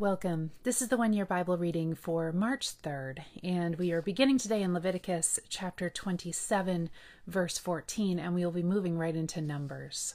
Welcome. This is the one year Bible reading for March 3rd, and we are beginning today in Leviticus chapter 27, verse 14, and we will be moving right into Numbers.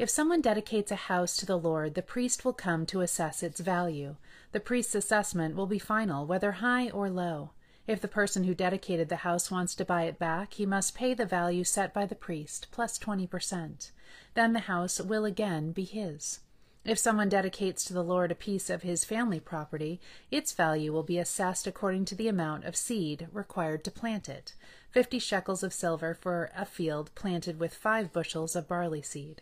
If someone dedicates a house to the Lord, the priest will come to assess its value. The priest's assessment will be final, whether high or low. If the person who dedicated the house wants to buy it back, he must pay the value set by the priest, plus 20%. Then the house will again be his. If someone dedicates to the Lord a piece of his family property, its value will be assessed according to the amount of seed required to plant it fifty shekels of silver for a field planted with five bushels of barley seed.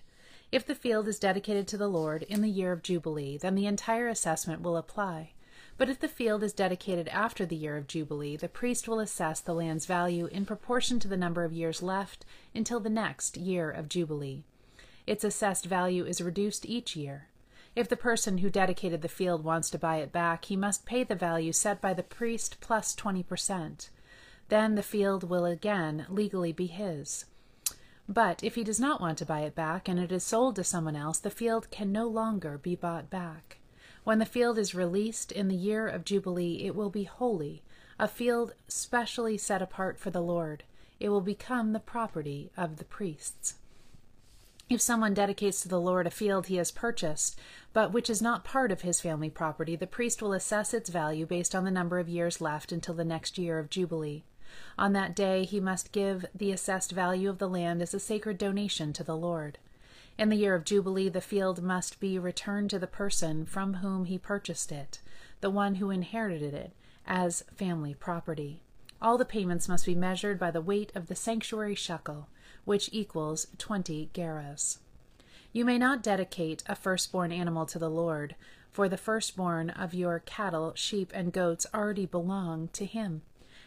If the field is dedicated to the Lord in the year of Jubilee, then the entire assessment will apply. But if the field is dedicated after the year of Jubilee, the priest will assess the land's value in proportion to the number of years left until the next year of Jubilee. Its assessed value is reduced each year. If the person who dedicated the field wants to buy it back, he must pay the value set by the priest plus 20%. Then the field will again legally be his. But if he does not want to buy it back and it is sold to someone else, the field can no longer be bought back. When the field is released in the year of Jubilee, it will be holy, a field specially set apart for the Lord. It will become the property of the priests. If someone dedicates to the Lord a field he has purchased, but which is not part of his family property, the priest will assess its value based on the number of years left until the next year of Jubilee. On that day he must give the assessed value of the land as a sacred donation to the Lord. In the year of Jubilee, the field must be returned to the person from whom he purchased it, the one who inherited it, as family property. All the payments must be measured by the weight of the sanctuary shekel which equals twenty gerahs. You may not dedicate a firstborn animal to the Lord, for the firstborn of your cattle, sheep, and goats already belong to him.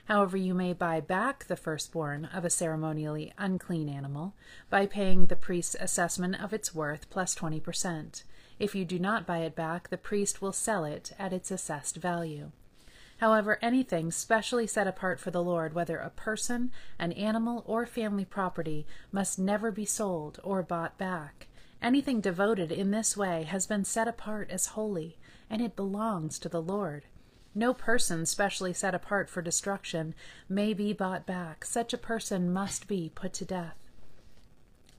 However, you may buy back the firstborn of a ceremonially unclean animal by paying the priest's assessment of its worth plus 20%. If you do not buy it back, the priest will sell it at its assessed value. However, anything specially set apart for the Lord, whether a person, an animal, or family property, must never be sold or bought back. Anything devoted in this way has been set apart as holy, and it belongs to the Lord. No person specially set apart for destruction may be bought back. Such a person must be put to death.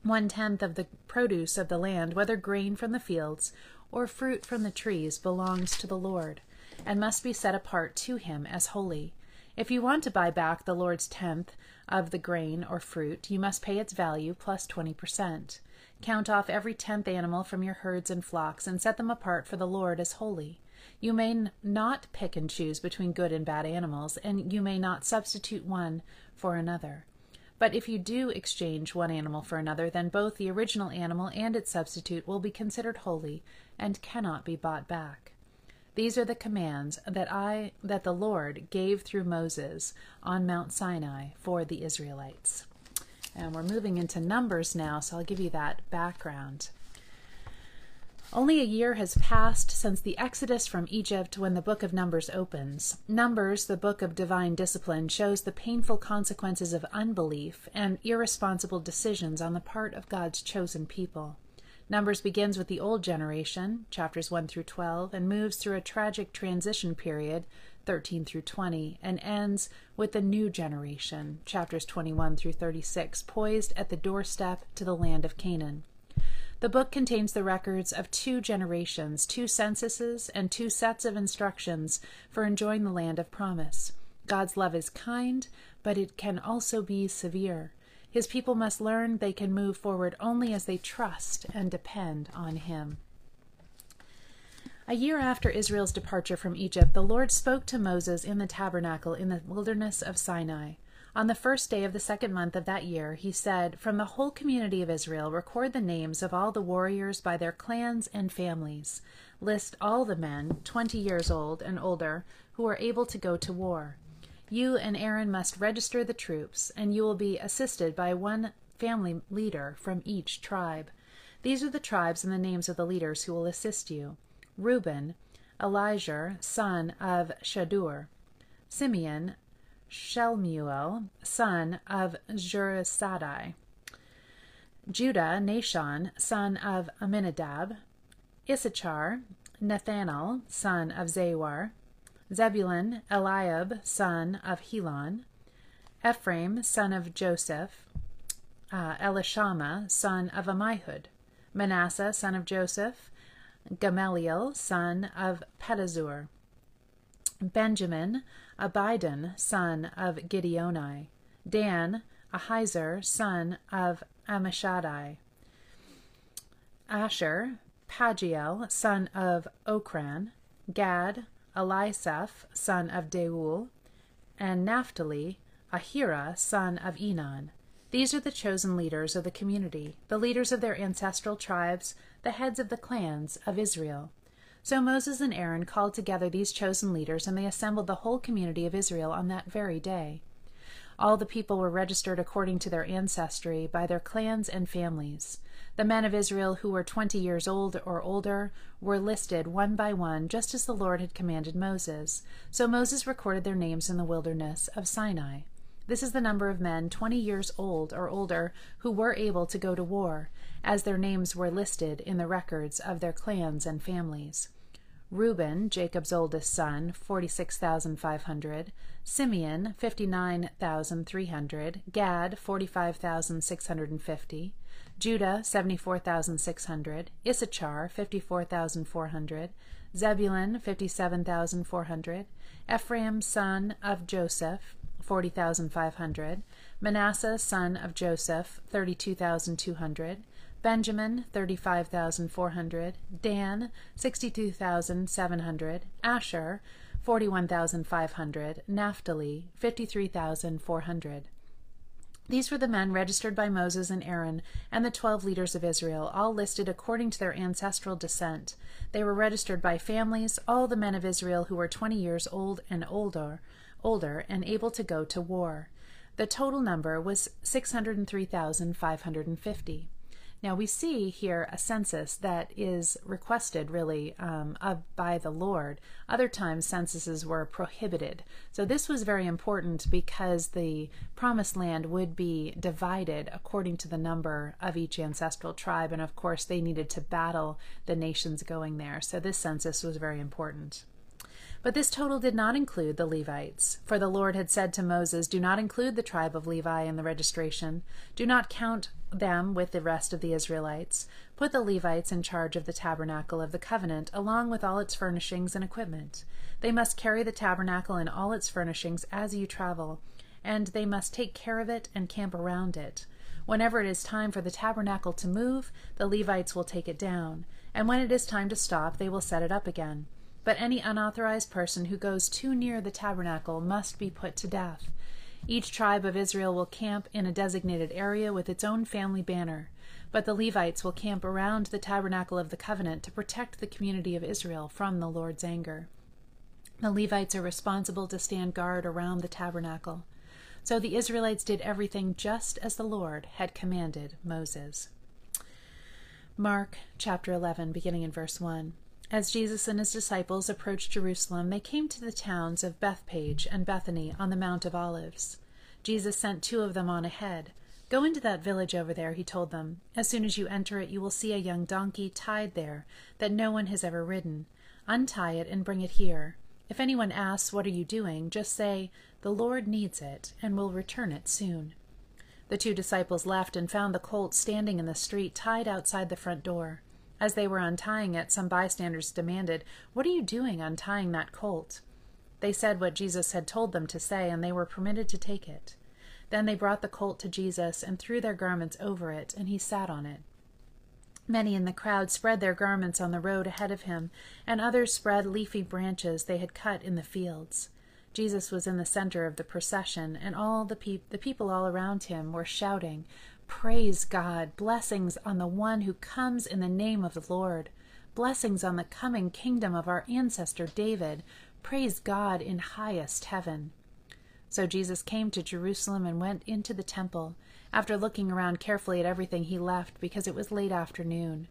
One tenth of the produce of the land, whether grain from the fields or fruit from the trees, belongs to the Lord and must be set apart to him as holy. If you want to buy back the Lord's tenth of the grain or fruit, you must pay its value plus 20%. Count off every tenth animal from your herds and flocks and set them apart for the Lord as holy. You may not pick and choose between good and bad animals, and you may not substitute one for another. But if you do exchange one animal for another, then both the original animal and its substitute will be considered holy and cannot be bought back. These are the commands that I that the Lord gave through Moses on Mount Sinai for the Israelites. And we're moving into Numbers now, so I'll give you that background. Only a year has passed since the exodus from Egypt when the book of Numbers opens. Numbers, the book of divine discipline, shows the painful consequences of unbelief and irresponsible decisions on the part of God's chosen people. Numbers begins with the old generation, chapters 1 through 12, and moves through a tragic transition period, 13 through 20, and ends with the new generation, chapters 21 through 36, poised at the doorstep to the land of Canaan. The book contains the records of two generations, two censuses, and two sets of instructions for enjoying the land of promise. God's love is kind, but it can also be severe. His people must learn they can move forward only as they trust and depend on Him. A year after Israel's departure from Egypt, the Lord spoke to Moses in the tabernacle in the wilderness of Sinai. On the first day of the second month of that year, he said, From the whole community of Israel, record the names of all the warriors by their clans and families. List all the men, twenty years old and older, who are able to go to war. You and Aaron must register the troops, and you will be assisted by one family leader from each tribe. These are the tribes and the names of the leaders who will assist you. Reuben, Elizur, son of Shedeur, Simeon, Shelumiel, son of Zurishaddai, Judah, Nahshon, son of Amminadab, Issachar, Nathanael, son of Zuar, Zebulun, Eliab, son of Helon, Ephraim, son of Joseph, uh, Elishama, son of Ammihud, Manasseh, son of Joseph, Gamaliel, son of Pedahzur, Benjamin, Abidan, son of Gideoni, Dan, Ahiezer, son of Ammishaddai, Asher, Pagiel, son of Ocran, Gad, Eliasaph, son of Deuel, and Naphtali, Ahira, son of Enan. These are the chosen leaders of the community, the leaders of their ancestral tribes, the heads of the clans of Israel. So Moses and Aaron called together these chosen leaders, and they assembled the whole community of Israel on that very day. All the people were registered according to their ancestry by their clans and families. The men of Israel who were twenty years old or older were listed one by one, just as the Lord had commanded Moses. So Moses recorded their names in the wilderness of Sinai. This is the number of men twenty years old or older who were able to go to war, as their names were listed in the records of their clans and families. Reuben, Jacob's oldest son, 46,500. Simeon, 59,300. Gad, 45,650. Judah, 74,600. Issachar, 54,400. Zebulun, 57,400. Ephraim, son of Joseph, 40,500. Manasseh, son of Joseph, 32,200. Benjamin, 35,400. Dan, 62,700. Asher, 41,500. Naphtali, 53,400. These were the men registered by Moses and Aaron and the twelve leaders of Israel, all listed according to their ancestral descent. They were registered by families, all the men of Israel who were twenty years old and older, older and able to go to war. The total number was 603,550. Now we see here a census that is requested really um, of, by the Lord. Other times censuses were prohibited. So this was very important because the promised land would be divided according to the number of each ancestral tribe. And of course, they needed to battle the nations going there. So this census was very important. But this total did not include the Levites, for the Lord had said to Moses, Do not include the tribe of Levi in the registration. Do not count them with the rest of the Israelites. Put the Levites in charge of the tabernacle of the covenant, along with all its furnishings and equipment. They must carry the tabernacle and all its furnishings as you travel, and they must take care of it and camp around it. Whenever it is time for the tabernacle to move, the Levites will take it down, and when it is time to stop, they will set it up again. But any unauthorized person who goes too near the tabernacle must be put to death. Each tribe of Israel will camp in a designated area with its own family banner, but the Levites will camp around the tabernacle of the covenant to protect the community of Israel from the Lord's anger. The Levites are responsible to stand guard around the tabernacle. So the Israelites did everything just as the Lord had commanded Moses. Mark chapter 11, beginning in verse 1. As Jesus and his disciples approached Jerusalem, they came to the towns of Bethphage and Bethany on the Mount of Olives. Jesus sent two of them on ahead. Go into that village over there, he told them. As soon as you enter it, you will see a young donkey tied there that no one has ever ridden. Untie it and bring it here. If anyone asks, What are you doing? just say, The Lord needs it, and will return it soon. The two disciples left and found the colt standing in the street, tied outside the front door. As they were untying it, some bystanders demanded, What are you doing untying that colt? They said what Jesus had told them to say, and they were permitted to take it. Then they brought the colt to Jesus and threw their garments over it, and he sat on it. Many in the crowd spread their garments on the road ahead of him, and others spread leafy branches they had cut in the fields. Jesus was in the center of the procession, and all the, pe- the people all around him were shouting, Praise God. Blessings on the one who comes in the name of the Lord. Blessings on the coming kingdom of our ancestor David. Praise God in highest heaven. So Jesus came to Jerusalem and went into the temple. After looking around carefully at everything, he left because it was late afternoon.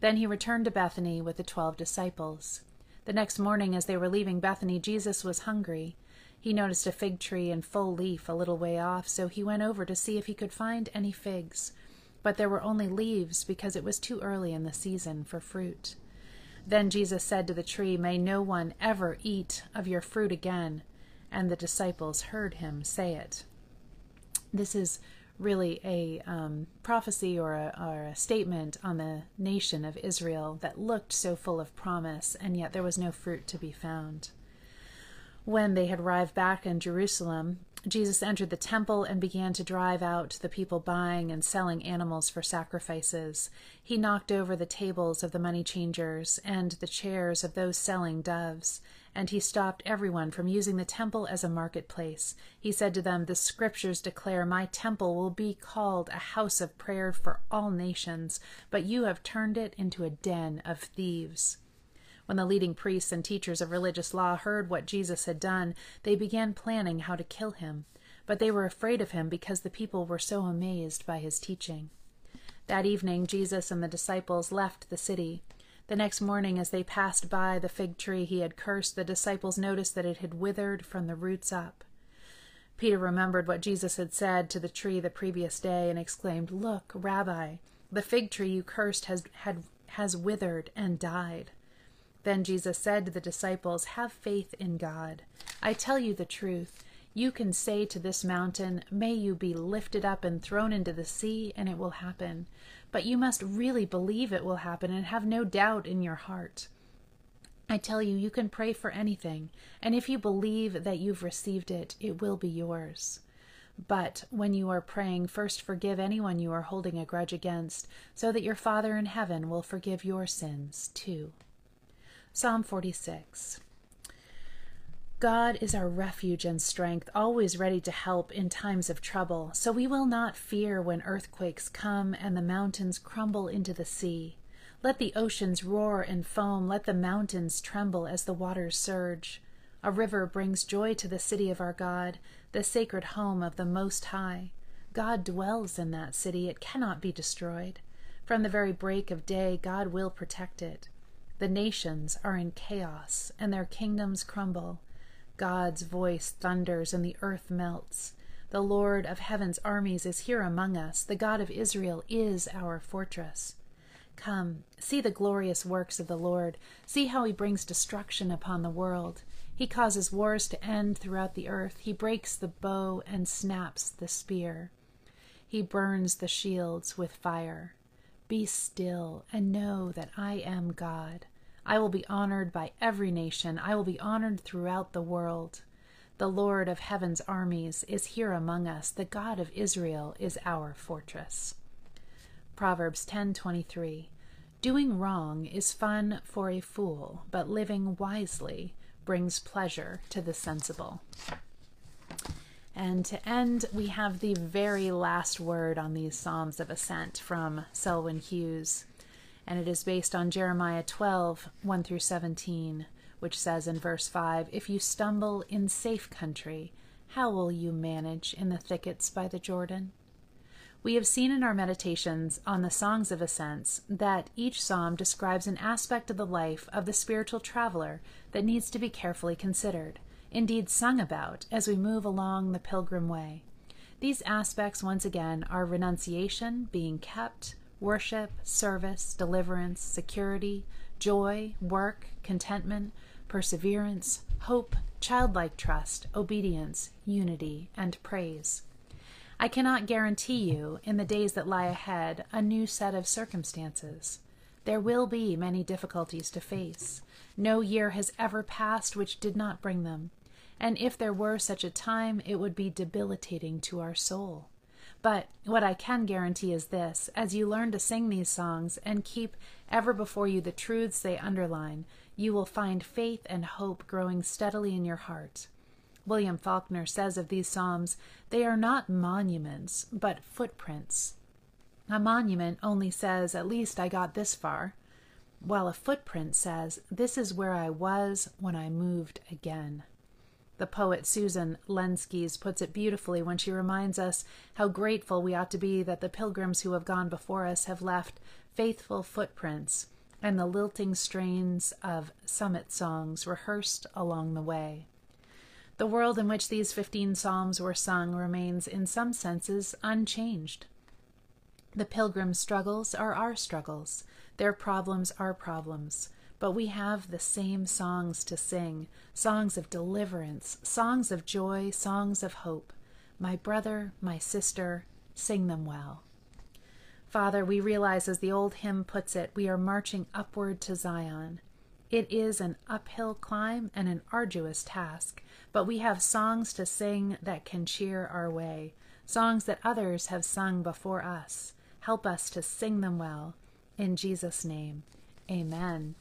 Then he returned to Bethany with the twelve disciples. The next morning, as they were leaving Bethany, Jesus was hungry. He noticed a fig tree in full leaf a little way off, so he went over to see if he could find any figs. But there were only leaves because it was too early in the season for fruit. Then Jesus said to the tree, May no one ever eat of your fruit again. And the disciples heard him say it. This is really a um, prophecy or a, or a statement on the nation of Israel that looked so full of promise, and yet there was no fruit to be found. When they had arrived back in Jerusalem, Jesus entered the temple and began to drive out the people buying and selling animals for sacrifices. He knocked over the tables of the money changers and the chairs of those selling doves, and he stopped everyone from using the temple as a marketplace. He said to them, The scriptures declare, My temple will be called a house of prayer for all nations, but you have turned it into a den of thieves. When the leading priests and teachers of religious law heard what Jesus had done, they began planning how to kill him. But they were afraid of him because the people were so amazed by his teaching. That evening, Jesus and the disciples left the city. The next morning, as they passed by the fig tree he had cursed, the disciples noticed that it had withered from the roots up. Peter remembered what Jesus had said to the tree the previous day and exclaimed, Look, Rabbi, the fig tree you cursed has, had, has withered and died. Then Jesus said to the disciples, Have faith in God. I tell you the truth. You can say to this mountain, May you be lifted up and thrown into the sea, and it will happen. But you must really believe it will happen and have no doubt in your heart. I tell you, you can pray for anything, and if you believe that you've received it, it will be yours. But when you are praying, first forgive anyone you are holding a grudge against, so that your Father in heaven will forgive your sins too. Psalm 46 God is our refuge and strength, always ready to help in times of trouble. So we will not fear when earthquakes come and the mountains crumble into the sea. Let the oceans roar and foam, let the mountains tremble as the waters surge. A river brings joy to the city of our God, the sacred home of the Most High. God dwells in that city, it cannot be destroyed. From the very break of day, God will protect it. The nations are in chaos, and their kingdoms crumble. God's voice thunders, and the earth melts. The Lord of heaven's armies is here among us. The God of Israel is our fortress. Come, see the glorious works of the Lord. See how he brings destruction upon the world. He causes wars to end throughout the earth. He breaks the bow and snaps the spear. He burns the shields with fire. Be still and know that I am God. I will be honored by every nation. I will be honored throughout the world. The Lord of heaven's armies is here among us. The God of Israel is our fortress. Proverbs 10:23 Doing wrong is fun for a fool, but living wisely brings pleasure to the sensible. And to end, we have the very last word on these Psalms of Ascent from Selwyn Hughes. And it is based on Jeremiah 12, 1 through 17, which says in verse 5 If you stumble in safe country, how will you manage in the thickets by the Jordan? We have seen in our meditations on the Songs of Ascents that each psalm describes an aspect of the life of the spiritual traveler that needs to be carefully considered indeed sung about, as we move along the pilgrim way. These aspects, once again, are renunciation, being kept, worship, service, deliverance, security, joy, work, contentment, perseverance, hope, childlike trust, obedience, unity, and praise. I cannot guarantee you, in the days that lie ahead, a new set of circumstances. There will be many difficulties to face. No year has ever passed which did not bring them. And if there were such a time, it would be debilitating to our soul. But what I can guarantee is this as you learn to sing these songs and keep ever before you the truths they underline, you will find faith and hope growing steadily in your heart. William Faulkner says of these Psalms, they are not monuments, but footprints. A monument only says, At least I got this far, while a footprint says, This is where I was when I moved again. The poet Susan Lenzkes puts it beautifully when she reminds us how grateful we ought to be that the pilgrims who have gone before us have left faithful footprints and the lilting strains of summit songs rehearsed along the way. The world in which these 15 psalms were sung remains, in some senses, unchanged. The pilgrims' struggles are our struggles, their problems are problems but we have the same songs to sing songs of deliverance, songs of joy, songs of hope. My brother, my sister, sing them well. Father, we realize, as the old hymn puts it, we are marching upward to Zion. It is an uphill climb and an arduous task, but we have songs to sing that can cheer our way, songs that others have sung before us. Help us to sing them well. In Jesus' name, amen.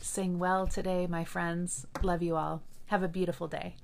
Sing well today, my friends. Love you all. Have a beautiful day.